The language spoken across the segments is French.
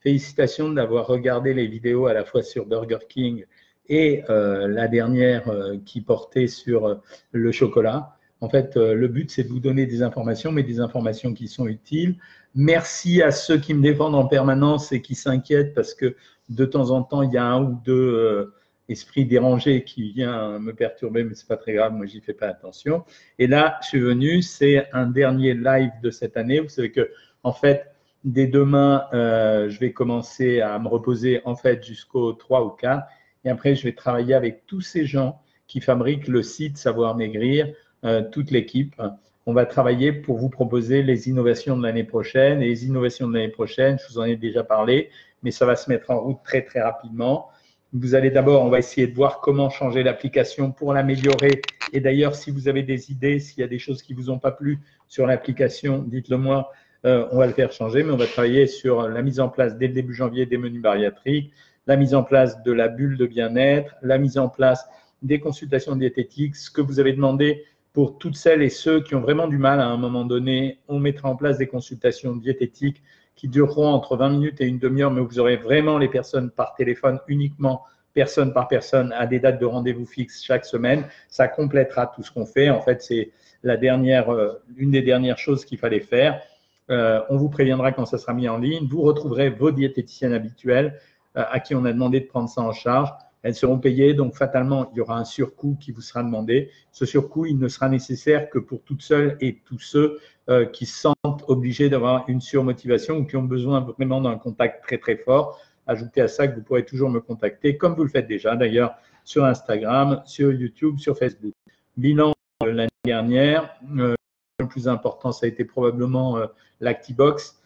Félicitations d'avoir regardé les vidéos à la fois sur Burger King et euh, la dernière euh, qui portait sur euh, le chocolat. En fait, le but, c'est de vous donner des informations, mais des informations qui sont utiles. Merci à ceux qui me défendent en permanence et qui s'inquiètent parce que de temps en temps, il y a un ou deux esprits dérangés qui vient me perturber, mais c'est pas très grave, moi j'y fais pas attention. Et là, je suis venu, c'est un dernier live de cette année. Vous savez que, en fait, dès demain, je vais commencer à me reposer en fait jusqu'au 3 ou 4 et après, je vais travailler avec tous ces gens qui fabriquent le site Savoir Maigrir, euh, toute l'équipe. On va travailler pour vous proposer les innovations de l'année prochaine. Et les innovations de l'année prochaine, je vous en ai déjà parlé, mais ça va se mettre en route très, très rapidement. Vous allez d'abord, on va essayer de voir comment changer l'application pour l'améliorer. Et d'ailleurs, si vous avez des idées, s'il y a des choses qui vous ont pas plu sur l'application, dites-le moi. Euh, on va le faire changer, mais on va travailler sur la mise en place dès le début janvier des menus bariatriques, la mise en place de la bulle de bien-être, la mise en place des consultations diététiques, ce que vous avez demandé pour toutes celles et ceux qui ont vraiment du mal à un moment donné, on mettra en place des consultations diététiques qui dureront entre 20 minutes et une demi-heure, mais vous aurez vraiment les personnes par téléphone uniquement, personne par personne, à des dates de rendez-vous fixes chaque semaine. Ça complétera tout ce qu'on fait. En fait, c'est la dernière, euh, une des dernières choses qu'il fallait faire. Euh, on vous préviendra quand ça sera mis en ligne. Vous retrouverez vos diététiciennes habituelles euh, à qui on a demandé de prendre ça en charge. Elles seront payées, donc fatalement, il y aura un surcoût qui vous sera demandé. Ce surcoût, il ne sera nécessaire que pour toutes seules et tous ceux euh, qui se sentent obligés d'avoir une surmotivation ou qui ont besoin vraiment d'un contact très très fort. Ajoutez à ça que vous pourrez toujours me contacter, comme vous le faites déjà d'ailleurs, sur Instagram, sur YouTube, sur Facebook. Bilan l'année dernière, euh, le plus important, ça a été probablement l'Actibox.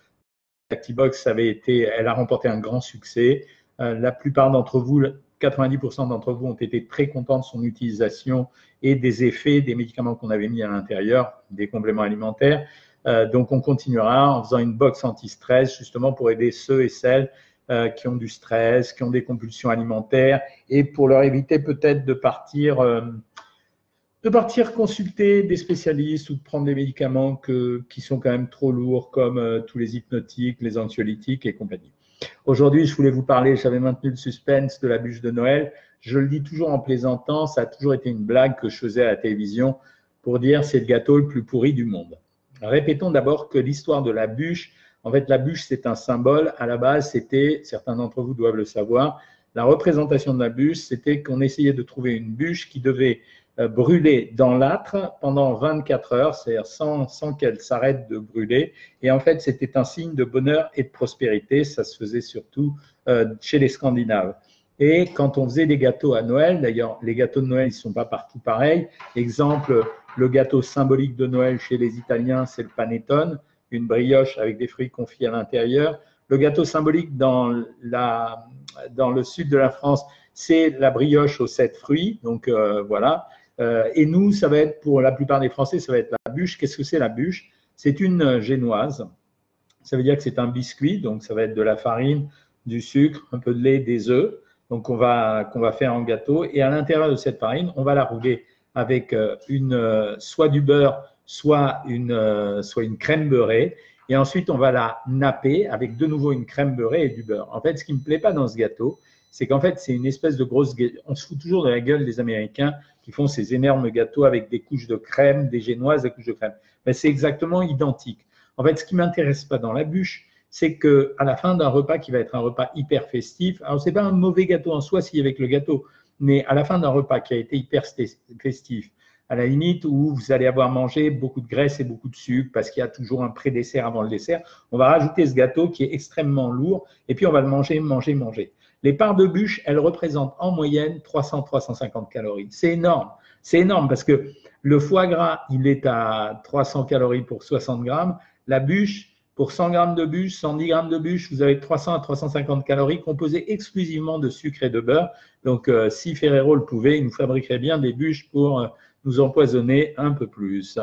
Actibox avait été, elle a remporté un grand succès. Euh, la plupart d'entre vous, 90% d'entre vous ont été très contents de son utilisation et des effets des médicaments qu'on avait mis à l'intérieur, des compléments alimentaires. Euh, donc, on continuera en faisant une box anti-stress justement pour aider ceux et celles euh, qui ont du stress, qui ont des compulsions alimentaires et pour leur éviter peut-être de partir de partir consulter des spécialistes ou de prendre des médicaments qui sont quand même trop lourds, comme euh, tous les hypnotiques, les anxiolytiques et compagnie. Aujourd'hui, je voulais vous parler, j'avais maintenu le suspense de la bûche de Noël. Je le dis toujours en plaisantant, ça a toujours été une blague que je faisais à la télévision pour dire c'est le gâteau le plus pourri du monde. Répétons d'abord que l'histoire de la bûche, en fait, la bûche, c'est un symbole. À la base, c'était, certains d'entre vous doivent le savoir, la représentation de la bûche, c'était qu'on essayait de trouver une bûche qui devait brûler dans l'âtre pendant 24 heures, c'est-à-dire sans, sans qu'elle s'arrête de brûler. Et en fait, c'était un signe de bonheur et de prospérité. Ça se faisait surtout euh, chez les Scandinaves. Et quand on faisait des gâteaux à Noël, d'ailleurs, les gâteaux de Noël, ils ne sont pas partout pareils. Exemple, le gâteau symbolique de Noël chez les Italiens, c'est le panettone, une brioche avec des fruits confits à l'intérieur. Le gâteau symbolique dans, la, dans le sud de la France, c'est la brioche aux sept fruits. Donc euh, voilà. Euh, et nous, ça va être, pour la plupart des Français, ça va être la bûche. Qu'est-ce que c'est la bûche? C'est une euh, génoise. Ça veut dire que c'est un biscuit, donc ça va être de la farine, du sucre, un peu de lait, des œufs, donc qu'on va, qu'on va faire en gâteau. Et à l'intérieur de cette farine, on va la rouler avec euh, une, soit du beurre, soit une, soit une crème beurrée. Et ensuite, on va la napper avec de nouveau une crème beurrée et du beurre. En fait, ce qui ne me plaît pas dans ce gâteau, c'est qu'en fait, c'est une espèce de grosse. On se fout toujours de la gueule des Américains qui font ces énormes gâteaux avec des couches de crème, des génoises, des couches de crème. Mais c'est exactement identique. En fait, ce qui m'intéresse pas dans la bûche, c'est que à la fin d'un repas qui va être un repas hyper festif, alors c'est pas un mauvais gâteau en soi si avec le gâteau, mais à la fin d'un repas qui a été hyper festif, à la limite où vous allez avoir mangé beaucoup de graisse et beaucoup de sucre parce qu'il y a toujours un pré-dessert avant le dessert, on va rajouter ce gâteau qui est extrêmement lourd et puis on va le manger, manger, manger. Les parts de bûche, elles représentent en moyenne 300-350 calories. C'est énorme. C'est énorme parce que le foie gras, il est à 300 calories pour 60 grammes. La bûche, pour 100 grammes de bûche, 110 grammes de bûche, vous avez 300 à 350 calories composées exclusivement de sucre et de beurre. Donc, euh, si Ferrero le pouvait, il nous fabriquerait bien des bûches pour euh, nous empoisonner un peu plus.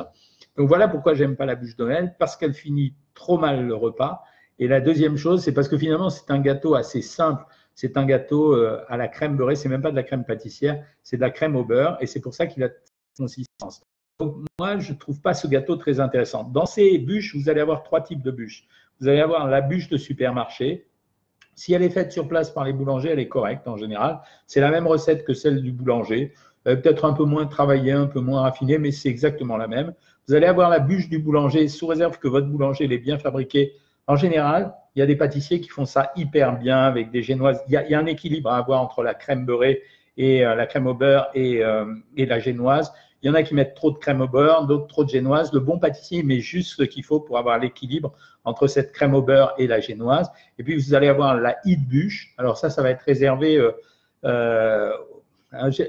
Donc, voilà pourquoi j'aime pas la bûche de Noël, parce qu'elle finit trop mal le repas. Et la deuxième chose, c'est parce que finalement, c'est un gâteau assez simple c'est un gâteau euh, à la crème beurrée, c'est même pas de la crème pâtissière, c'est de la crème au beurre et c'est pour ça qu'il a cette consistance. Donc moi, je ne trouve pas ce gâteau très intéressant. Dans ces bûches, vous allez avoir trois types de bûches. Vous allez avoir la bûche de supermarché, Si elle est faite sur place par les boulangers, elle est correcte en général. C'est la même recette que celle du boulanger, euh, peut-être un peu moins travaillée, un peu moins raffinée, mais c'est exactement la même. Vous allez avoir la bûche du boulanger sous réserve que votre boulanger l'ait bien fabriqué. En général, il y a des pâtissiers qui font ça hyper bien avec des génoises. Il y a, un équilibre à avoir entre la crème beurrée et euh, la crème au beurre et, euh, et la génoise. Il y en a qui mettent trop de crème au beurre, d'autres trop de génoise. Le bon pâtissier met juste ce qu'il faut pour avoir l'équilibre entre cette crème au beurre et la génoise. Et puis, vous allez avoir la hit bûche. Alors ça, ça va être réservé, euh,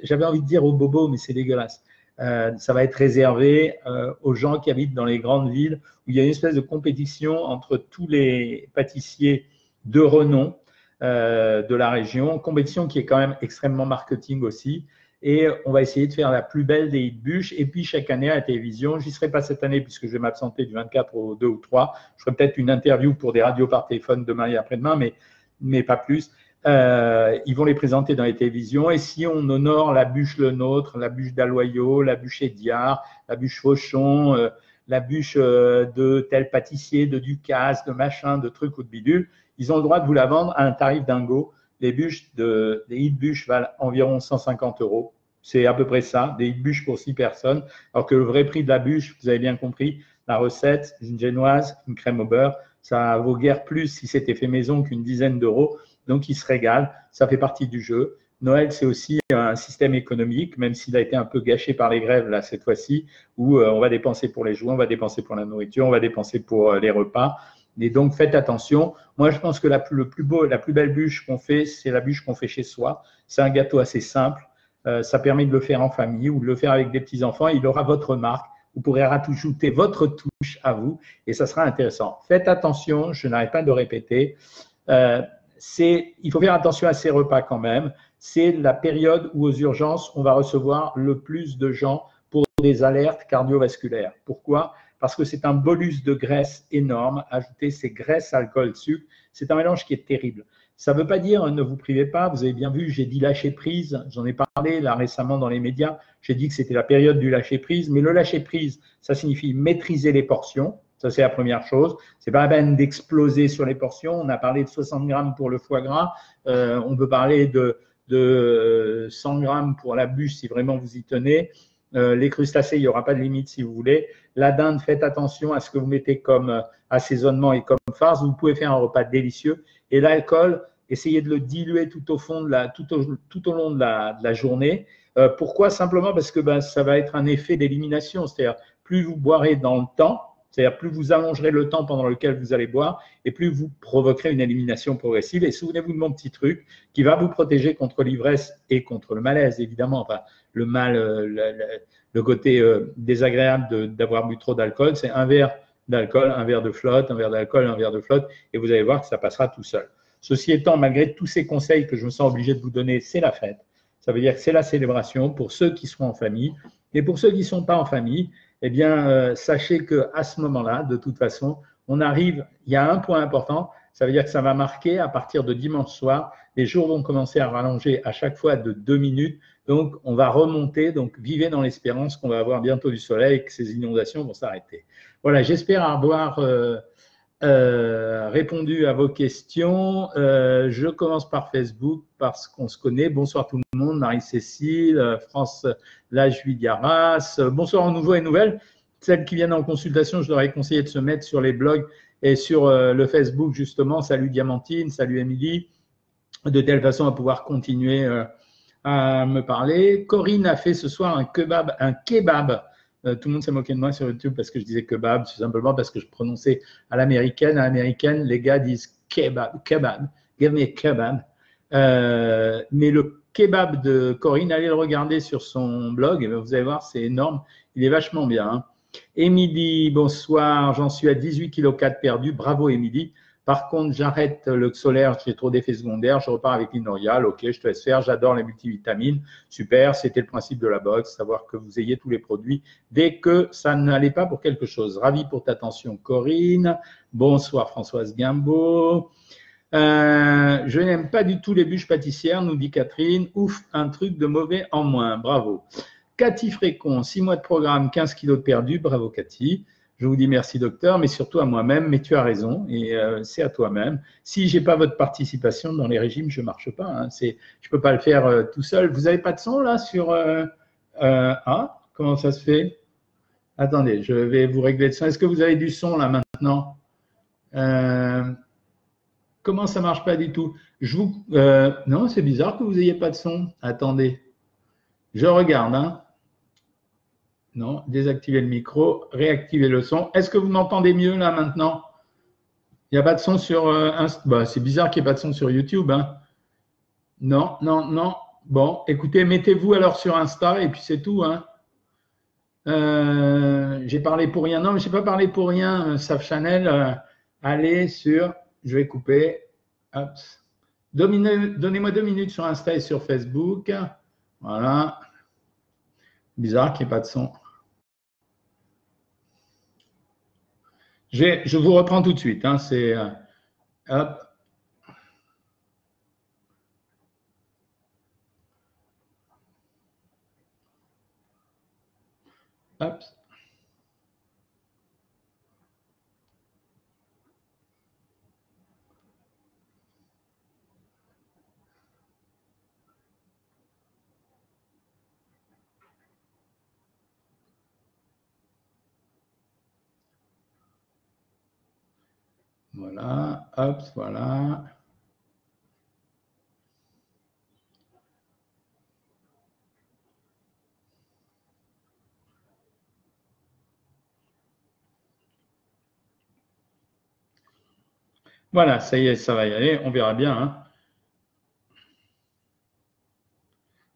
j'avais envie de dire aux bobos, mais c'est dégueulasse. Euh, ça va être réservé aux gens qui habitent dans les grandes villes où il y a une espèce de compétition entre tous les pâtissiers de renom de la région, compétition qui est quand même extrêmement marketing aussi et on va essayer de faire la plus belle des bûches. Et puis chaque année à la télévision, j'y serai pas cette année puisque je vais m'absenter du 24 au 2 ou 3. Je ferai peut-être une interview pour des radios par téléphone demain et après-demain, mais pas plus. Euh, ils vont les présenter dans les télévisions. Et si on honore la bûche Le Nôtre, la bûche d'Aloyau, la bûche Édiard, la bûche Fauchon, euh, la bûche euh, de tel pâtissier, de Ducasse, de machin, de trucs ou de bidule, ils ont le droit de vous la vendre à un tarif dingo les bûches de, des hit bûches valent environ 150 euros. C'est à peu près ça, des hit bûches pour six personnes. Alors que le vrai prix de la bûche, vous avez bien compris, la recette, une génoise, une crème au beurre, ça vaut guère plus si c'était fait maison qu'une dizaine d'euros. Donc, il se régale. Ça fait partie du jeu. Noël, c'est aussi un système économique, même s'il a été un peu gâché par les grèves là cette fois-ci, où euh, on va dépenser pour les jouets, on va dépenser pour la nourriture, on va dépenser pour euh, les repas. Et donc, faites attention. Moi, je pense que la plus, belle bûche qu'on fait, c'est la bûche qu'on fait chez soi. C'est un gâteau assez simple. Euh, ça permet de le faire en famille ou de le faire avec des petits-enfants. Il aura votre marque. Vous pourrez rajouter votre touche à vous et ça sera intéressant. Faites attention, je n'arrête pas de répéter. Il faut faire attention à ces repas quand même. C'est la période où aux urgences, on va recevoir le plus de gens pour des alertes cardiovasculaires. Pourquoi? Parce que c'est un bolus de graisse énorme. Ajouter ces graisses, alcool, sucre, c'est un mélange qui est terrible. Ça ne veut pas dire ne vous privez pas. Vous avez bien vu, j'ai dit lâcher prise. J'en ai parlé là récemment dans les médias. J'ai dit que c'était la période du lâcher prise. Mais le lâcher prise, ça signifie maîtriser les portions. Ça, c'est la première chose. C'est pas la peine d'exploser sur les portions. On a parlé de 60 grammes pour le foie gras. Euh, on peut parler de, de 100 grammes pour la bûche si vraiment vous y tenez. Euh, les crustacés, il n'y aura pas de limite si vous voulez. La dinde, faites attention à ce que vous mettez comme euh, assaisonnement et comme farce. Vous pouvez faire un repas délicieux. Et l'alcool, essayez de le diluer tout au, fond de la, tout au, tout au long de la, de la journée. Euh, pourquoi? Simplement parce que ben, ça va être un effet d'élimination. C'est-à-dire, plus vous boirez dans le temps, c'est-à-dire plus vous allongerez le temps pendant lequel vous allez boire et plus vous provoquerez une élimination progressive. Et souvenez-vous de mon petit truc qui va vous protéger contre l'ivresse et contre le malaise, évidemment. Enfin, le mal, euh, le, côté euh, désagréable d'avoir bu trop d'alcool, c'est un verre d'alcool, un verre de flotte, un verre d'alcool, un verre de flotte, et vous allez voir que ça passera tout seul. Ceci étant, malgré tous ces conseils que je me sens obligé de vous donner, c'est la fête. Ça veut dire que c'est la célébration pour ceux qui seront en famille. Et pour ceux qui ne sont pas en famille, eh bien, euh, sachez qu'à ce moment-là, de toute façon, on arrive, il y a un point important, ça veut dire que ça va marquer à partir de dimanche soir, les jours vont commencer à rallonger à chaque fois de deux minutes. Donc, on va remonter. Donc, vivez dans l'espérance qu'on va avoir bientôt du soleil et que ces inondations vont s'arrêter. Voilà, j'espère avoir euh, euh, répondu à vos questions. Euh, je commence par Facebook parce qu'on se connaît. Bonsoir tout le monde, Marie-Cécile, France Lage Vigaras. Bonsoir aux nouveaux et nouvelles. Celles qui viennent en consultation, je leur ai conseillé de se mettre sur les blogs et sur le Facebook justement. Salut Diamantine, salut Émilie, de telle façon à pouvoir continuer à me parler. Corinne a fait ce soir un kebab. Un kebab. Euh, tout le monde s'est moqué de moi sur YouTube parce que je disais kebab, c'est simplement parce que je prononçais à l'américaine. À l'américaine, les gars disent kebab, kebab, give me a kebab. Euh, mais le kebab de Corinne, allez le regarder sur son blog, et vous allez voir, c'est énorme. Il est vachement bien. Hein. Émilie, bonsoir, j'en suis à 18 kg 4 perdus. Bravo Émilie. Par contre, j'arrête le solaire, j'ai trop d'effets secondaires, je repars avec l'inorial, ok, je te laisse faire, j'adore les multivitamines, super, c'était le principe de la box, savoir que vous ayez tous les produits dès que ça n'allait pas pour quelque chose. Ravi pour ta attention, Corinne. Bonsoir, Françoise Gimbaud. Euh, je n'aime pas du tout les bûches pâtissières, nous dit Catherine. Ouf, un truc de mauvais en moins, bravo. Cathy Frécon, 6 mois de programme, 15 kilos de perdu, bravo Cathy. Je vous dis merci, docteur, mais surtout à moi-même. Mais tu as raison, et euh, c'est à toi-même. Si j'ai pas votre participation dans les régimes, je marche pas. Hein. C'est, je peux pas le faire euh, tout seul. Vous avez pas de son là sur Ah, comment ça se fait? Attendez, je vais vous régler le son. Est-ce que vous avez du son là maintenant? Comment ça marche pas du tout? Non, c'est bizarre que vous ayez pas de son. Attendez, je regarde. Hein. Non, désactivez le micro, réactivez le son. Est-ce que vous m'entendez mieux là maintenant? Il n'y a pas de son sur euh, bah, C'est bizarre qu'il n'y ait pas de son sur YouTube. Hein. Non, non, non. Bon, écoutez, mettez-vous alors sur Insta et puis c'est tout. Hein. Euh, j'ai parlé pour rien. Non, mais je n'ai pas parlé pour rien, euh, Saf Chanel. allez sur, je vais couper. Donnez-moi deux minutes sur Insta et sur Facebook. Voilà. Bizarre qu'il n'y pas de son. Je, vous reprends tout de suite. Hein, c'est euh. Voilà, hop, voilà. Voilà, ça y est, ça va y aller, on verra bien. Hein.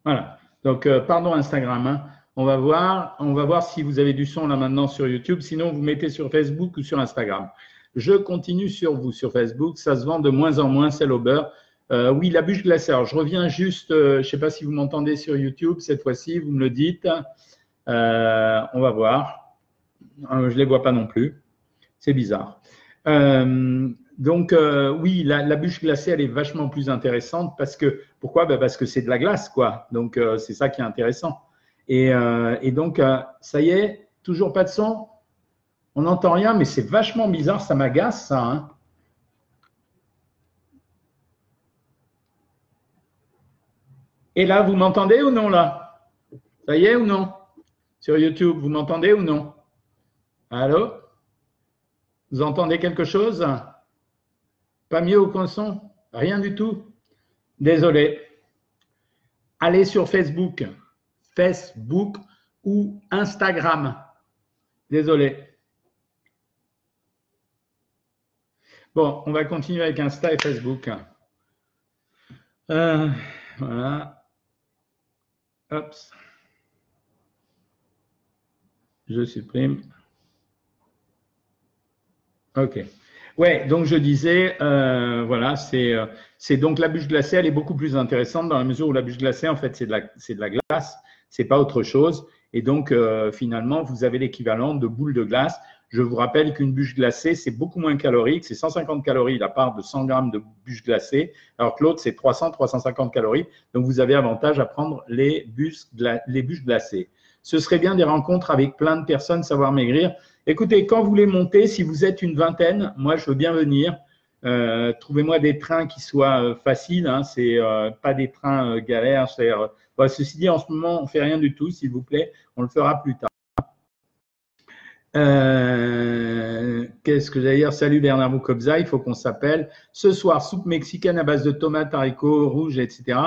Voilà, donc euh, pardon Instagram, hein. on, va voir, on va voir si vous avez du son là maintenant sur YouTube, sinon vous mettez sur Facebook ou sur Instagram. Je continue sur vous, sur Facebook. Ça se vend de moins en moins, c'est au beurre. Euh, oui, la bûche glacée. Alors, je reviens juste, euh, je ne sais pas si vous m'entendez sur YouTube cette fois-ci, vous me le dites. Euh, on va voir. je ne les vois pas non plus. C'est bizarre. donc, oui, la, bûche glacée, elle est vachement plus intéressante parce que, pourquoi? Ben, Parce que c'est de la glace, quoi. Donc, c'est ça qui est intéressant. Et, et donc, ça y est, toujours pas de son? On n'entend rien, mais c'est vachement bizarre, ça m'agace ça. Hein. Et là, vous m'entendez ou non là? Ça y est ou non? Sur YouTube, vous m'entendez ou non? Allô? Vous entendez quelque chose? Pas mieux au son Rien du tout? Désolé. Allez sur Facebook, Facebook ou Instagram. Désolé. Bon, on va continuer avec Insta et Facebook. Euh, voilà. Je supprime. OK. Ouais, donc je disais, euh, voilà, euh, c'est donc la bûche glacée, elle est beaucoup plus intéressante dans la mesure où la bûche glacée, en fait, c'est de la, de la glace, c'est pas autre chose. Et donc, finalement, vous avez l'équivalent de boules de glace. Je vous rappelle qu'une bûche glacée, c'est beaucoup moins calorique. C'est 150 calories la part de 100 grammes de bûche glacée, alors que l'autre, c'est 300-350 calories. Donc, vous avez avantage à prendre les bûches, glacées. Ce serait bien des rencontres avec plein de personnes, savoir maigrir. Écoutez, quand vous les montez, si vous êtes une vingtaine, moi, je veux bien venir. Euh, trouvez-moi des trains qui soient euh, faciles, hein, c'est euh, pas des trains galères. Bah, ceci dit, en ce moment, on fait rien du tout, s'il vous plaît, on le fera plus tard. Euh, qu'est-ce que dire? Salut Bernard Moukobza, il faut qu'on s'appelle. Ce soir, soupe mexicaine à base de tomates, haricots rouges, etc.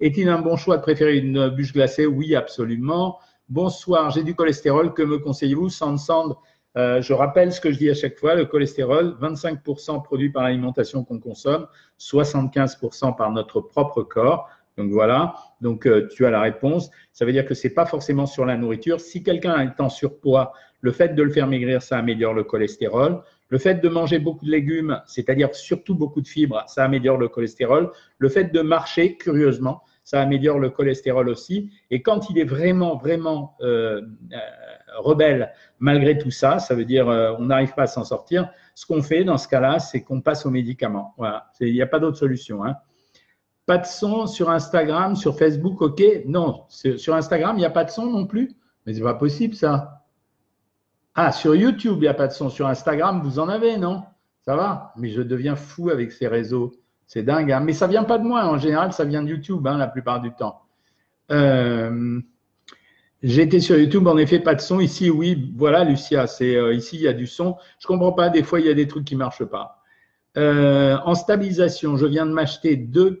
Est-il un bon choix de préférer une bûche glacée? Oui, absolument. Bonsoir, j'ai du cholestérol. Que me conseillez-vous? Sand Sand, euh, je rappelle ce que je dis à chaque fois, le cholestérol, 25% produit par l'alimentation qu'on consomme, 75% par notre propre corps. Donc voilà, donc euh, tu as la réponse. Ça veut dire que ce n'est pas forcément sur la nourriture. Si quelqu'un est en surpoids, le fait de le faire maigrir, ça améliore le cholestérol. Le fait de manger beaucoup de légumes, c'est-à-dire surtout beaucoup de fibres, ça améliore le cholestérol. Le fait de marcher, curieusement, ça améliore le cholestérol aussi. Et quand il est vraiment, vraiment euh, euh, rebelle malgré tout ça, ça veut dire on n'arrive pas à s'en sortir, ce qu'on fait dans ce cas-là, c'est qu'on passe aux médicaments. Voilà, il n'y a pas d'autre solution. Hein. Pas de son sur Instagram, sur Facebook, ok. Non, sur Instagram, il n'y a pas de son non plus. Mais c'est pas possible ça. Ah, sur YouTube, il n'y a pas de son. Sur Instagram, vous en avez, non? Ça va? Mais je deviens fou avec ces réseaux. C'est dingue. Hein. Mais ça ne vient pas de moi. En général, ça vient de YouTube hein, la plupart du temps. Euh, J'étais sur YouTube, en effet, pas de son. Ici, oui, voilà, Lucia, euh, ici, il y a du son. Je ne comprends pas, des fois, il y a des trucs qui ne marchent pas. Euh, en stabilisation, je viens de m'acheter deux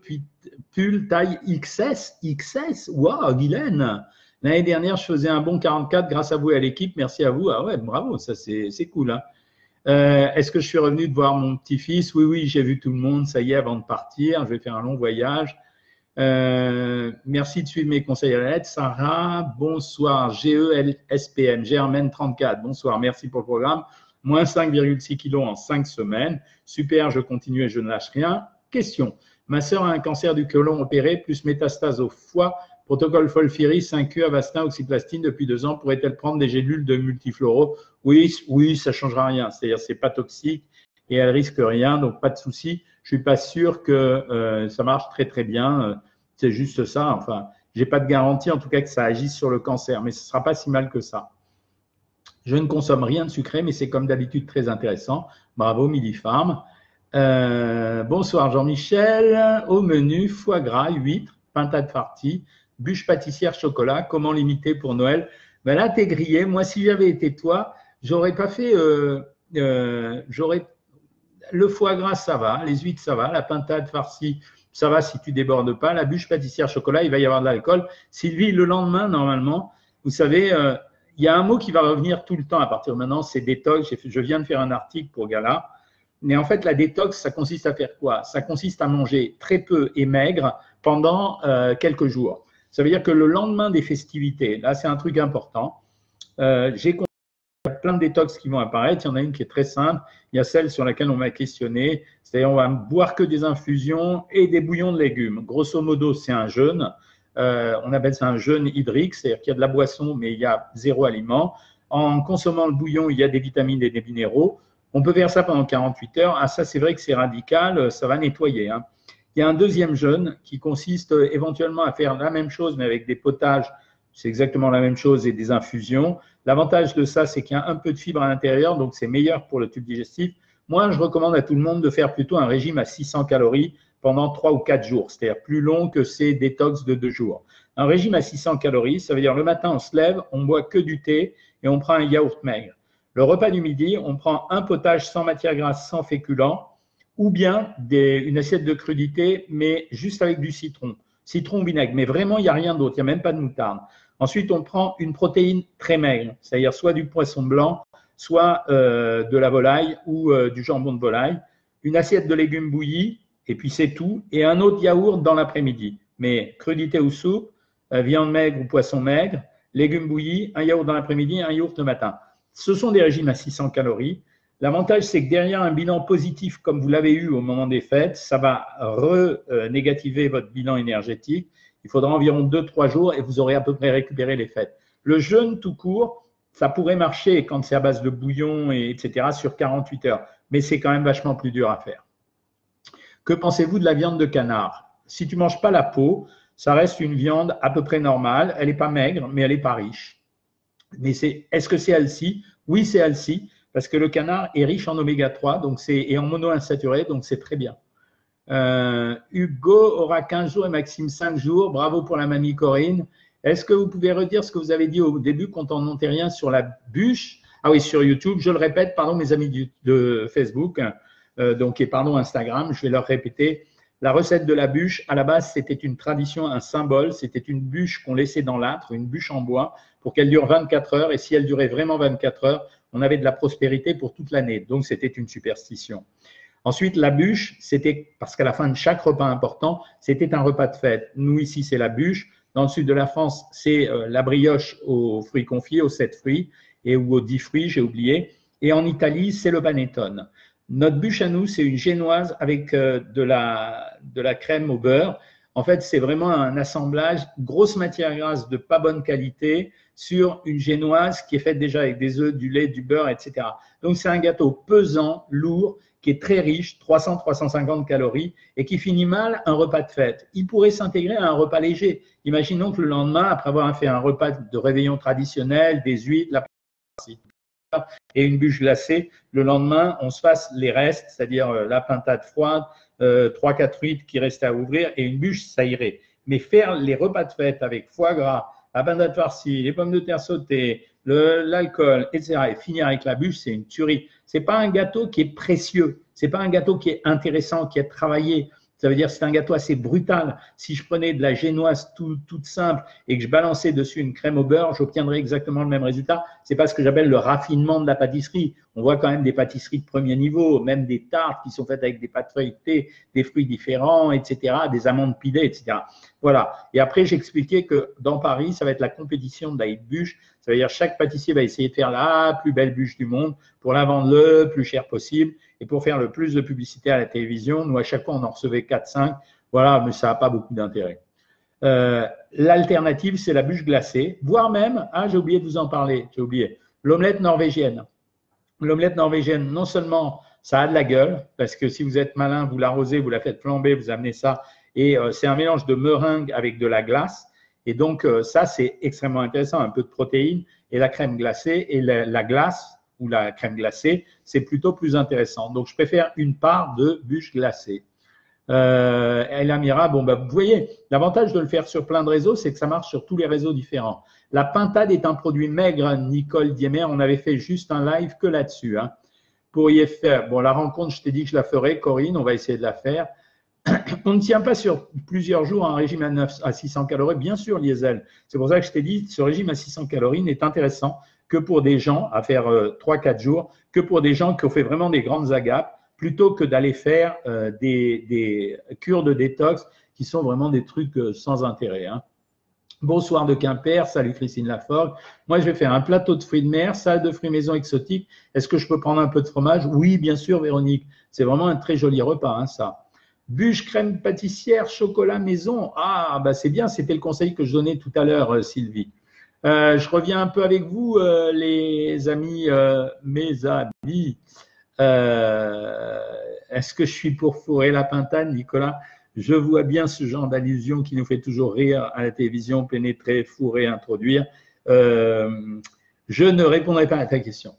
pulls taille XS. XS Waouh, Guylaine L'année dernière, je faisais un bon 44 grâce à vous et à l'équipe. Merci à vous. Ah ouais, bravo, ça c'est cool. Hein. Euh, est-ce que je suis revenu de voir mon petit-fils? Oui, oui, j'ai vu tout le monde. Ça y est, avant de partir, je vais faire un long voyage. Euh, merci de suivre mes conseils à l'aide. Sarah, bonsoir. GELSPM, Germaine 34. Bonsoir, merci pour le programme. Moins 5,6 kilos en 5 semaines. Super, je continue et je ne lâche rien. Question. Ma sœur a un cancer du côlon opéré, plus métastase au foie Protocole Folfiri, 5Q, Avastin, Oxyplastine depuis deux ans. Pourrait-elle prendre des gélules de multifloro Oui, oui, ça changera rien. C'est-à-dire c'est pas toxique et elle risque rien, donc pas de souci. Je suis pas sûr que euh, ça marche très très bien. C'est juste ça. Enfin, j'ai pas de garantie en tout cas que ça agisse sur le cancer, mais ce sera pas si mal que ça. Je ne consomme rien de sucré, mais c'est comme d'habitude très intéressant. Bravo Millifarm. Euh, bonsoir Jean-Michel. Au menu, foie gras, huîtres, pintade fartie, bûche pâtissière chocolat, comment limiter pour Noël? Ben Là, tu es grillé. Moi, si j'avais été toi, j'aurais pas fait. Euh, euh, j'aurais le foie gras, ça va. Les huîtres, ça va. La pintade farcie, ça va si tu débordes pas. La bûche pâtissière chocolat, il va y avoir de l'alcool. Sylvie, le lendemain, normalement, vous savez, il y a un mot qui va revenir tout le temps à partir de maintenant, c'est détox. Je viens de faire un article pour Gala. Mais en fait, la détox, ça consiste à faire quoi? Ça consiste à manger très peu et maigre pendant quelques jours. Ça veut dire que le lendemain des festivités, là c'est un truc important, euh, j'ai plein de détox qui vont apparaître. Il y en a une qui est très simple. Il y a celle sur laquelle on m'a questionné. C'est-à-dire, on va boire que des infusions et des bouillons de légumes. Grosso modo, c'est un jeûne. Euh, on appelle ça un jeûne hydrique, c'est-à-dire qu'il y a de la boisson, mais il y a zéro aliment. En consommant le bouillon, il y a des vitamines et des minéraux. On peut faire ça pendant 48 heures. Ah, ça, c'est vrai que c'est radical. Ça va nettoyer. Hein. Il y a un deuxième jeûne qui consiste euh, éventuellement à faire la même chose, mais avec des potages. C'est exactement la même chose et des infusions. L'avantage de ça, c'est qu'il y a un peu de fibres à l'intérieur, donc c'est meilleur pour le tube digestif. Moi, je recommande à tout le monde de faire plutôt un régime à 600 calories pendant 3 ou 4 jours, c'est-à-dire plus long que ces détox de 2 jours. Un régime à 600 calories, ça veut dire le matin, on se lève, on boit que du thé et on prend un yaourt maigre. Le repas du midi, on prend un potage sans matière grasse, sans féculents, ou bien une assiette de crudité, mais juste avec du citron. Citron vinaigre, mais vraiment, il n'y a rien d'autre, il n'y a même pas de moutarde. Ensuite, on prend une protéine très maigre, c'est-à-dire soit du poisson blanc, soit euh, de la volaille ou euh, du jambon de volaille, une assiette de légumes bouillis, et puis c'est tout, et un autre yaourt dans l'après-midi. Mais crudité ou soupe, euh, viande maigre ou poisson maigre, légumes bouillis, un yaourt dans l'après-midi, un yaourt le matin. Ce sont des régimes à 600 calories. L'avantage, c'est que derrière un bilan positif comme vous l'avez eu au moment des fêtes, ça va re-négativer votre bilan énergétique. Il faudra environ 2-3 jours et vous aurez à peu près récupéré les fêtes. Le jeûne tout court, ça pourrait marcher quand c'est à base de bouillon, et etc., sur 48 heures. Mais c'est quand même vachement plus dur à faire. Que pensez-vous de la viande de canard? Si tu ne manges pas la peau, ça reste une viande à peu près normale. Elle n'est pas maigre, mais elle n'est pas riche. Mais c'est, est-ce que c'est healthy Oui, c'est healthy parce que le canard est riche en oméga 3 donc et en monoinsaturé, donc c'est très bien. Euh, Hugo aura 15 jours et Maxime 5 jours. Bravo pour la mamie Corinne. Est-ce que vous pouvez redire ce que vous avez dit au début quand on rien sur la bûche? Ah oui, sur YouTube. Je le répète, pardon mes amis de Facebook, euh, donc et pardon Instagram, je vais leur répéter. La recette de la bûche, à la base, c'était une tradition, un symbole. C'était une bûche qu'on laissait dans l'âtre, une bûche en bois, pour qu'elle dure 24 heures. Et si elle durait vraiment 24 heures, on avait de la prospérité pour toute l'année. Donc, c'était une superstition. Ensuite, la bûche, c'était parce qu'à la fin de chaque repas important, c'était un repas de fête. Nous, ici, c'est la bûche. Dans le sud de la France, c'est euh, la brioche aux fruits confiés, aux sept fruits et ou aux dix fruits, j'ai oublié. Et en Italie, c'est le panettone. Notre bûche à nous, c'est une génoise avec euh, de la, de la crème au beurre. En fait, c'est vraiment un assemblage, grosse matière grasse de pas bonne qualité sur une génoise qui est faite déjà avec des œufs, du lait, du beurre, etc. Donc, c'est un gâteau pesant, lourd, qui est très riche, 300-350 calories, et qui finit mal un repas de fête. Il pourrait s'intégrer à un repas léger. Imaginons que le lendemain, après avoir fait un repas de réveillon traditionnel, des huîtres, la et une bûche glacée, le lendemain, on se fasse les restes, c'est-à-dire euh, la pintade froide, euh, 3-4 huîtres qui restaient à ouvrir et une bûche, ça irait. Mais faire les repas de fête avec foie gras, la pintade farcie, les pommes de terre sautées, l'alcool, etc., et finir avec la bûche, c'est une tuerie. C'est pas un gâteau qui est précieux, c'est pas un gâteau qui est intéressant, qui est travaillé. Ça veut dire que c'est un gâteau assez brutal. Si je prenais de la génoise toute simple et que je balançais dessus une crème au beurre, j'obtiendrais exactement le même résultat. C'est pas ce que j'appelle le raffinement de la pâtisserie. On voit quand même des pâtisseries de premier niveau, même des tartes qui sont faites avec des pâtes feuilletées, des fruits différents, etc., des amandes pilées, etc. Voilà. Et après, j'expliquais que dans Paris, ça va être la compétition de la bûche. Ça veut dire chaque pâtissier va essayer de faire la plus belle bûche du monde pour la vendre le plus cher possible et pour faire le plus de publicité à la télévision. Nous, à chaque fois, on en recevait 4-5. Voilà, mais ça n'a pas beaucoup d'intérêt. Euh, l'alternative, c'est la bûche glacée, voire même, ah, j'ai oublié de vous en parler, j'ai oublié, l'omelette norvégienne. L'omelette norvégienne, non seulement ça a de la gueule, parce que si vous êtes malin, vous l'arrosez, vous la faites flamber, vous amenez ça, et euh, c'est un mélange de meringue avec de la glace. Et donc, euh, ça, c'est extrêmement intéressant, un peu de protéines et la crème glacée et la glace ou la crème glacée, c'est plutôt plus intéressant. Donc, je préfère une part de bûche glacée. Euh, El Amira, bon, bah, vous voyez, l'avantage de le faire sur plein de réseaux, c'est que ça marche sur tous les réseaux différents. La pintade est un produit maigre, Nicole Diemer. On avait fait juste un live que là-dessus. Hein. Pour y faire, bon, la rencontre, je t'ai dit que je la ferai, Corinne, on va essayer de la faire. On ne tient pas sur plusieurs jours un régime à, 9, à 600 calories, bien sûr, Liesel. C'est pour ça que je t'ai dit, ce régime à 600 calories n'est intéressant que pour des gens, à faire 3-4 euh, jours, que pour des gens qui ont fait vraiment des grandes agapes, plutôt que d'aller faire euh, des, cures de détox qui sont vraiment des trucs euh, sans intérêt. Hein. Bonsoir de Quimper, salut Christine Laforgue. Moi, je vais faire un plateau de fruits de mer, salle de fruits maison exotiques. Est-ce que je peux prendre un peu de fromage? Oui, bien sûr, Véronique. C'est vraiment un très joli repas, hein, ça. Bûche, crème pâtissière, chocolat maison. Ah, bah c'est bien, c'était le conseil que je donnais tout à l'heure, Sylvie. Euh, je reviens un peu avec vous, euh, les amis, euh, mes amis. Est-ce que je suis pour fourrer la pintane, Nicolas? Je vois bien ce genre d'allusion qui nous fait toujours rire à la télévision, pénétrer, fourrer, introduire. je ne répondrai pas à ta question.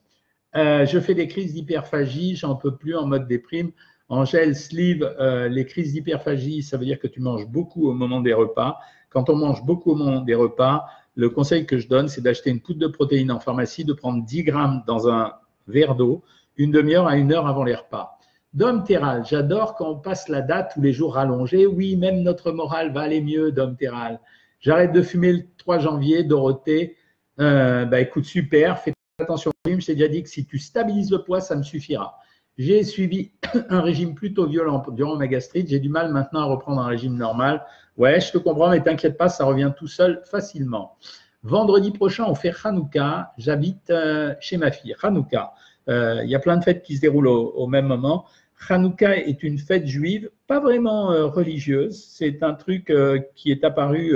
je fais des crises d'hyperphagie, j'en peux plus en mode déprime. Angèle, Sleeve, les crises d'hyperphagie, ça veut dire que tu manges beaucoup au moment des repas. Quand on mange beaucoup au moment des repas, le conseil que je donne, c'est d'acheter une poudre de protéines en pharmacie, de prendre 10 grammes dans un verre d'eau, une demi-heure à une heure avant les repas. Dom Terral, j'adore quand on passe la date tous les jours rallongés. Oui, même notre morale va aller mieux, Dom Terral. J'arrête de fumer le 3 janvier, Dorothée. Euh, bah, écoute, super, fais attention au régime. Je t'ai déjà dit que si tu stabilises le poids, ça me suffira. J'ai suivi un régime plutôt violent durant ma gastrite. J'ai du mal maintenant à reprendre un régime normal. Ouais, je te comprends, mais t'inquiète pas, ça revient tout seul facilement. Vendredi prochain, on fait Hanouka. J'habite euh, chez ma fille. Hanouka. Euh, il y a plein de fêtes qui se déroulent au, même moment. Hanouka est une fête juive, pas vraiment euh, religieuse. C'est un truc qui est apparu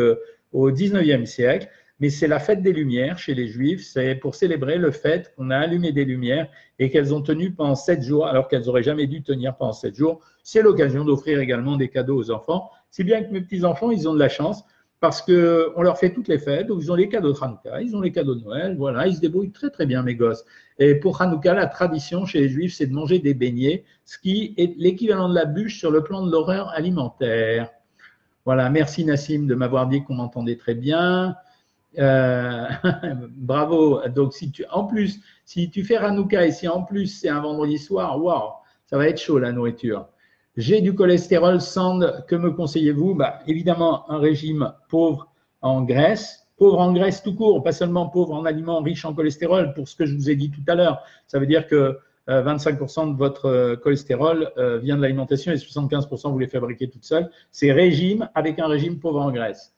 au 19e siècle, mais c'est la fête des Lumières chez les Juifs. C'est pour célébrer le fait qu'on a allumé des lumières et qu'elles ont tenu pendant sept jours, alors qu'elles n'auraient jamais dû tenir pendant sept jours. C'est l'occasion d'offrir également des cadeaux aux enfants. Si bien que mes petits-enfants, ils ont de la chance parce qu'on leur fait toutes les fêtes, donc ils ont les cadeaux de Hanouka, ils ont les cadeaux de Noël, voilà, ils se débrouillent très très bien, mes gosses. Et pour Hanouka, la tradition chez les Juifs, c'est de manger des beignets, ce qui est l'équivalent de la bûche sur le plan de l'horreur alimentaire. Voilà, merci Nassim de m'avoir dit qu'on m'entendait très bien. Euh, bravo. Donc, si tu, en plus, si tu fais Hanouka et si en plus c'est un vendredi soir, waouh, ça va être chaud la nourriture. J'ai du cholestérol, Sand, que me conseillez-vous? Bah, Évidemment, un régime pauvre en graisse, pauvre en graisse tout court, pas seulement pauvre en aliments riches en cholestérol, pour ce que je vous ai dit tout à l'heure. Ça veut dire que 25% euh, de votre euh, cholestérol euh, vient de l'alimentation et 75% vous les fabriquez toute seule. C'est régime avec un régime pauvre en graisse.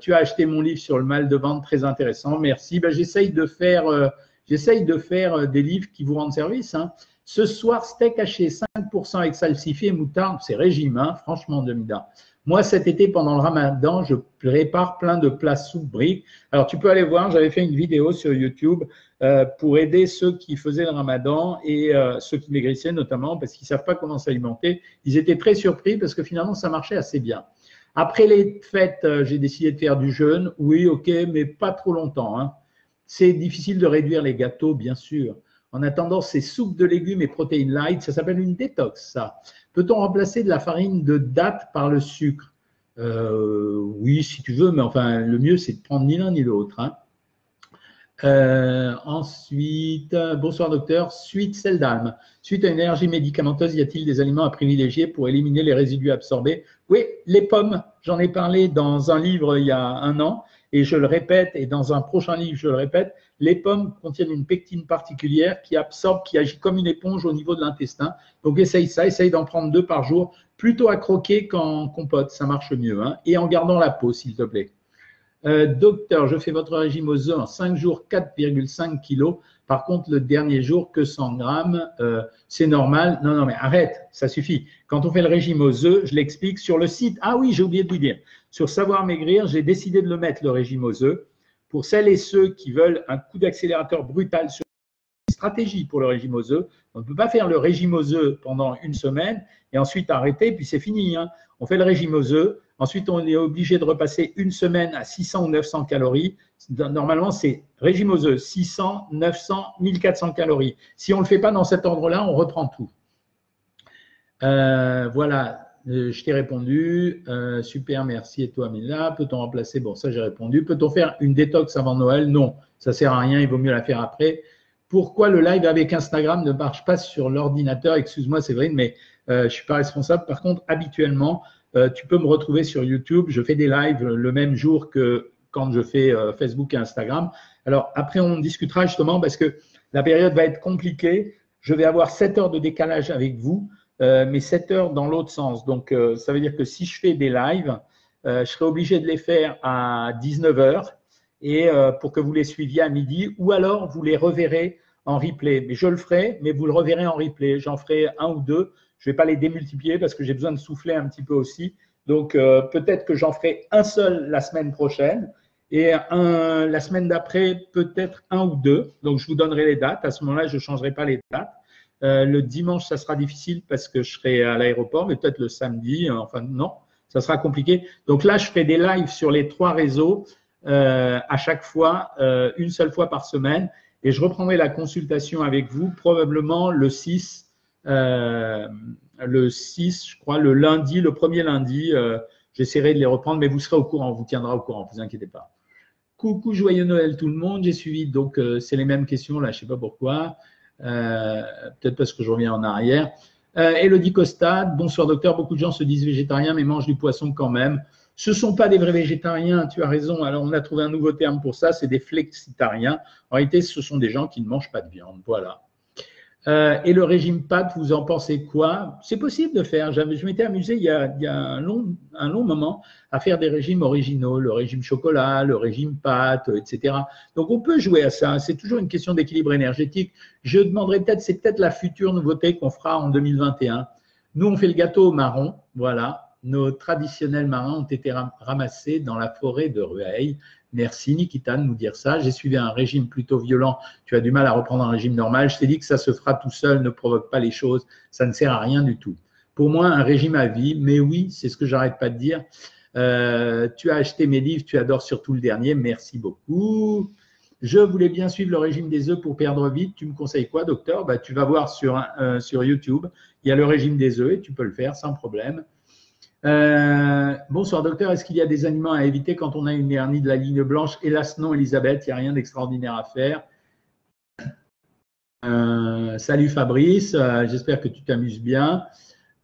tu as acheté mon livre sur le mal de ventre, très intéressant. Merci. Ben, j'essaye de faire, j'essaye de faire des livres qui vous rendent service. Hein. Ce soir, steak haché 5% avec salsifis et moutarde, c'est régime, hein, franchement, Demida. Moi, cet été, pendant le ramadan, je prépare plein de plats sous briques. Alors, tu peux aller voir, j'avais fait une vidéo sur YouTube euh, pour aider ceux qui faisaient le ramadan et euh, ceux qui maigrissaient notamment parce qu'ils ne savent pas comment s'alimenter. Ils étaient très surpris parce que finalement, ça marchait assez bien. Après les fêtes, euh, j'ai décidé de faire du jeûne. Oui, ok, mais pas trop longtemps. Hein. C'est difficile de réduire les gâteaux, bien sûr. En attendant, ces soupes de légumes et protéines light, ça s'appelle une détox, ça. Peut-on remplacer de la farine de date par le sucre? Euh, Oui, si tu veux, mais enfin, le mieux, c'est de prendre ni l'un ni l'autre. Hein. Euh, ensuite, bonsoir docteur. Suite celle d'âme. Suite à une énergie médicamenteuse, y a-t-il des aliments à privilégier pour éliminer les résidus absorbés? Oui, les pommes. J'en ai parlé dans un livre il y a un an et je le répète, et dans un prochain livre, je le répète, les pommes contiennent une pectine particulière qui absorbe, qui agit comme une éponge au niveau de l'intestin. Donc essaye ça, essaye d'en prendre deux par jour, plutôt à croquer qu'en compote, ça marche mieux. Hein. et en gardant la peau, s'il te plaît. Euh, docteur, je fais votre régime aux œufs en 5 jours, 4,5 kilos. Par contre, le dernier jour, que 100 grammes, euh, c'est normal. Non, non, mais arrête, ça suffit. Quand on fait le régime aux œufs, je l'explique sur le site. Ah oui, j'ai oublié de vous dire. Sur Savoir Maigrir, j'ai décidé de le mettre, le régime aux œufs. Pour celles et ceux qui veulent un coup d'accélérateur brutal sur stratégie pour le régime aux œufs. On ne peut pas faire le régime aux œufs pendant une semaine et ensuite arrêter, puis c'est fini. Hein. On fait le régime aux œufs, ensuite on est obligé de repasser une semaine à 600 ou 900 calories. Normalement, c'est régime aux œufs, 600, 900, 1400 calories. Si on ne le fait pas dans cet ordre-là, on reprend tout. Euh, voilà, euh, je t'ai répondu. Euh, super, merci. Et toi, Mila, peut-on remplacer? Bon, ça, j'ai répondu. Peut-on faire une détox avant Noël? Non, ça ne sert à rien. Il vaut mieux la faire après. Pourquoi le live avec Instagram ne marche pas sur l'ordinateur? Excuse-moi, vrai, mais je ne suis pas responsable. Par contre, habituellement, tu peux me retrouver sur YouTube. Je fais des lives le même jour que quand je fais Facebook et Instagram. Alors, après, on discutera justement parce que la période va être compliquée. Je vais avoir 7 heures de décalage avec vous. Euh, mais 7 heures dans l'autre sens. Donc, euh, ça veut dire que si je fais des lives, euh, je serai obligé de les faire à 19 heures et pour que vous les suiviez à midi, ou alors vous les reverrez en replay. Mais je le ferai, mais vous le reverrez en replay. J'en ferai un ou deux. Je ne vais pas les démultiplier parce que j'ai besoin de souffler un petit peu aussi. Donc, peut-être que j'en ferai un seul la semaine prochaine et un, la semaine d'après, peut-être un ou deux. Donc, je vous donnerai les dates. À ce moment-là, je ne changerai pas les dates. Euh, le dimanche, ça sera difficile parce que je serai à l'aéroport, mais peut-être le samedi, euh, enfin non, ça sera compliqué. Donc là, je fais des lives sur les trois réseaux euh, à chaque fois, une seule fois par semaine, et je reprendrai la consultation avec vous probablement le 6, le 6, je crois, le lundi, le premier lundi. J'essaierai de les reprendre, mais vous serez au courant, on vous tiendra au courant, ne vous inquiétez pas. Coucou, joyeux Noël tout le monde. J'ai suivi, donc c'est les mêmes questions là, je ne sais pas pourquoi. Euh, peut-être parce que je reviens en arrière. Euh, Elodie Costa, bonsoir docteur. Beaucoup de gens se disent végétariens mais mangent du poisson quand même. Ce ne sont pas des vrais végétariens, tu as raison. Alors, on a trouvé un nouveau terme pour ça, c'est des flexitariens. En réalité, ce sont des gens qui ne mangent pas de viande. Voilà. Euh, et le régime pâte, vous en pensez quoi? C'est possible de faire. Je m'étais amusé il y, a, un, long, un, long, moment à faire des régimes originaux, le régime chocolat, le régime pâte, etc. Donc on peut jouer à ça. C'est toujours une question d'équilibre énergétique. Je demanderai peut-être, c'est peut-être la future nouveauté qu'on fera en 2021. Nous, on fait le gâteau marron, voilà. Nos traditionnels marrons ont été ramassés dans la forêt de Rueil Merci Nikita de nous dire ça. J'ai suivi un régime plutôt violent. Tu as du mal à reprendre un régime normal. Je t'ai dit que ça se fera tout seul. Ne provoque pas les choses. Ça ne sert à rien du tout. Pour moi, un régime à vie. Mais oui, c'est ce que j'arrête pas de dire. Euh, tu as acheté mes livres. Tu adores surtout le dernier. Merci beaucoup. Je voulais bien suivre le régime des œufs pour perdre vite. Tu me conseilles quoi, docteur? Bah, Tu vas voir sur, euh, sur YouTube. Il y a le régime des œufs et tu peux le faire sans problème. Euh, bonsoir docteur, est-ce qu'il y a des aliments à éviter quand on a une hernie de la ligne blanche? Hélas non Elisabeth, il n'y a rien d'extraordinaire à faire. Euh, salut Fabrice, euh, j'espère que tu t'amuses bien.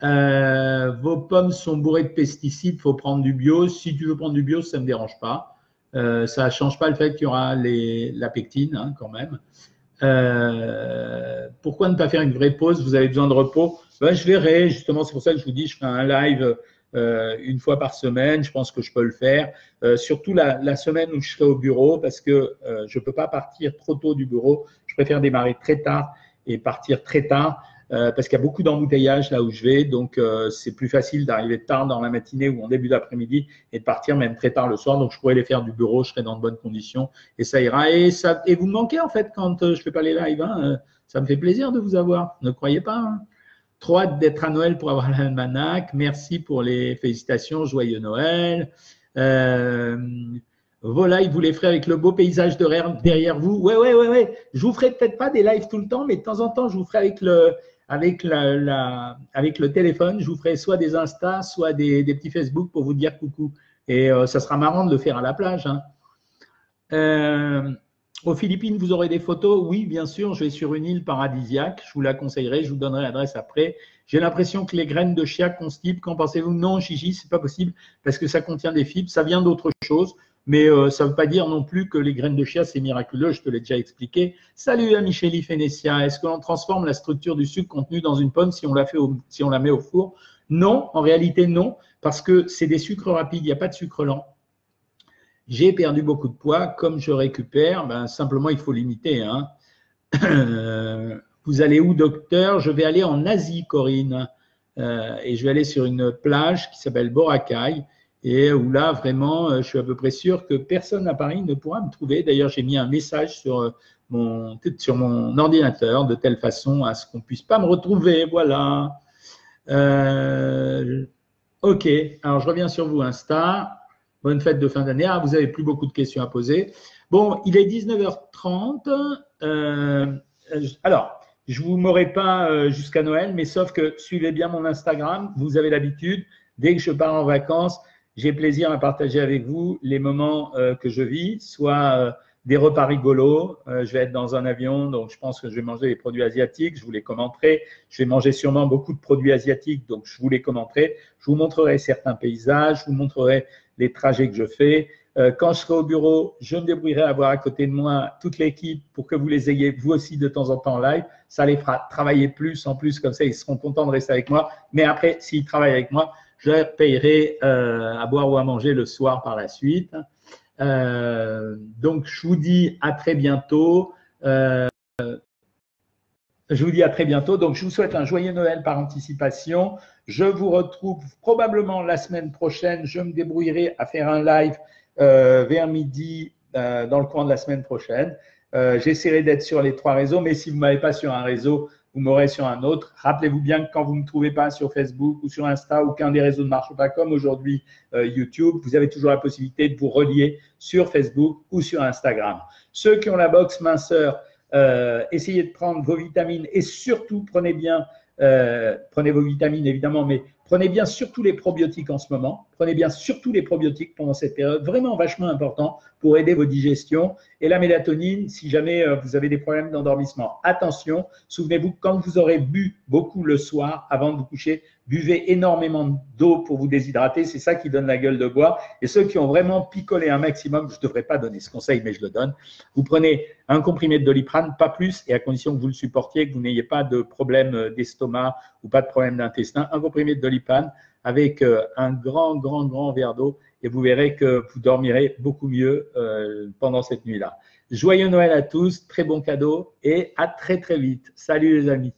vos pommes sont bourrées de pesticides, il faut prendre du bio. Si tu veux prendre du bio, ça ne me dérange pas. ça ne change pas le fait qu'il y aura la pectine hein, quand même. pourquoi ne pas faire une vraie pause? Vous avez besoin de repos? Ben, Je verrai, justement, c'est pour ça que je vous dis, je ferai un live euh, une fois par semaine. Je pense que je peux le faire. Euh, surtout la, semaine où je serai au bureau parce que euh, je ne peux pas partir trop tôt du bureau. Je préfère démarrer très tard et partir très tard. parce qu'il y a beaucoup d'embouteillages là où je vais, donc c'est plus facile d'arriver tard dans la matinée ou en début d'après-midi et de partir même très tard le soir. Donc je pourrais les faire du bureau, je serai dans de bonnes conditions et ça ira. Et, ça, et vous me manquez en fait quand je fais pas les lives. Hein. ça me fait plaisir de vous avoir. Ne croyez pas. Hein. Trop hâte d'être à Noël pour avoir l'almanach. Merci pour les félicitations. Joyeux Noël. Euh, lives, vous les ferez avec le beau paysage derrière vous. Ouais, ouais, ouais, ouais. Je vous ferai peut-être pas des lives tout le temps, mais de temps en temps, je vous ferai avec le, avec la, avec le téléphone. Je vous ferai soit des Insta, soit des, petits Facebook pour vous dire coucou. Et euh, ça sera marrant de le faire à la plage. Hein. Euh, aux Philippines, vous aurez des photos Oui, bien sûr. Je vais sur une île paradisiaque. Je vous la conseillerai. Je vous donnerai l'adresse après. J'ai l'impression que les graines de chia constipent. Qu'en pensez-vous? Non, Chichi, c'est pas possible parce que ça contient des fibres. Ça vient d'autre chose. Mais euh, ça ne veut pas dire non plus que les graines de chia, c'est miraculeux, je te l'ai déjà expliqué. Salut à Micheli Fénécia. Est-ce que l'on transforme la structure du sucre contenu dans une pomme si on la, fait si on la met au four? Non, en réalité non, parce que c'est des sucres rapides, il n'y a pas de sucre lent. J'ai perdu beaucoup de poids. Comme je récupère, ben, simplement, il faut limiter. Hein. Vous allez où, docteur? Je vais aller en Asie, Corinne. Euh, et je vais aller sur une plage qui s'appelle Boracay. Et où là, vraiment, euh, je suis à peu près sûr que personne à Paris ne pourra me trouver. D'ailleurs, j'ai mis un message sur euh, mon, sur mon ordinateur de telle façon à ce qu'on ne puisse pas me retrouver. Voilà. ok, alors je reviens sur vous, Insta. Bonne fête de fin d'année. Ah, vous n'avez plus beaucoup de questions à poser. Bon, il est 19h30. Euh, alors, je ne vous m'aurai pas euh, jusqu'à Noël, mais sauf que suivez bien mon Instagram. Vous avez l'habitude. Dès que je pars en vacances, j'ai plaisir à partager avec vous les moments euh, que je vis, soit des repas rigolos. je vais être dans un avion, donc je pense que je vais manger des produits asiatiques. Je vous les commenterai. Je vais manger sûrement beaucoup de produits asiatiques, donc je vous les commenterai. Je vous montrerai certains paysages. Je vous montrerai les trajets que je fais. Euh, quand je serai au bureau, je me débrouillerai à avoir à côté de moi toute l'équipe pour que vous les ayez vous aussi de temps en temps en live. Ça les fera travailler plus en plus, comme ça ils seront contents de rester avec moi. Mais après, s'ils travaillent avec moi, je payerai euh, à boire ou à manger le soir par la suite. Euh, donc, je vous dis à très bientôt. Je vous dis à très bientôt. Donc, je vous souhaite un joyeux Noël par anticipation. Je vous retrouve probablement la semaine prochaine. Je me débrouillerai à faire un live euh, vers midi euh, dans le coin de la semaine prochaine. Euh, j'essaierai d'être sur les trois réseaux, mais si vous ne m'avez pas sur un réseau, vous m'aurez sur un autre. Rappelez-vous bien que quand vous ne me trouvez pas sur Facebook ou sur Insta ou qu'un des réseaux ne marche pas comme aujourd'hui YouTube, vous avez toujours la possibilité de vous relier sur Facebook ou sur Instagram. Ceux qui ont la box minceur, essayez de prendre vos vitamines et surtout prenez bien, euh, prenez vos vitamines évidemment, mais prenez bien surtout les probiotiques en ce moment. Prenez bien surtout les probiotiques pendant cette période, vraiment vachement important pour aider vos digestions. Et la mélatonine, si jamais euh, vous avez des problèmes d'endormissement, attention, souvenez-vous quand vous aurez bu beaucoup le soir avant de vous coucher, buvez énormément d'eau pour vous déshydrater, c'est ça qui donne la gueule de bois. Et ceux qui ont vraiment picolé un maximum, je ne devrais pas donner ce conseil, mais je le donne, vous prenez un comprimé de doliprane, pas plus, et à condition que vous le supportiez, que vous n'ayez pas de problème d'estomac ou pas de problème d'intestin, un comprimé de doliprane avec euh, un grand, grand, grand verre d'eau, et vous verrez que vous dormirez beaucoup mieux euh, pendant cette nuit-là. Joyeux Noël à tous, très bon cadeau, et à très très vite. Salut les amis.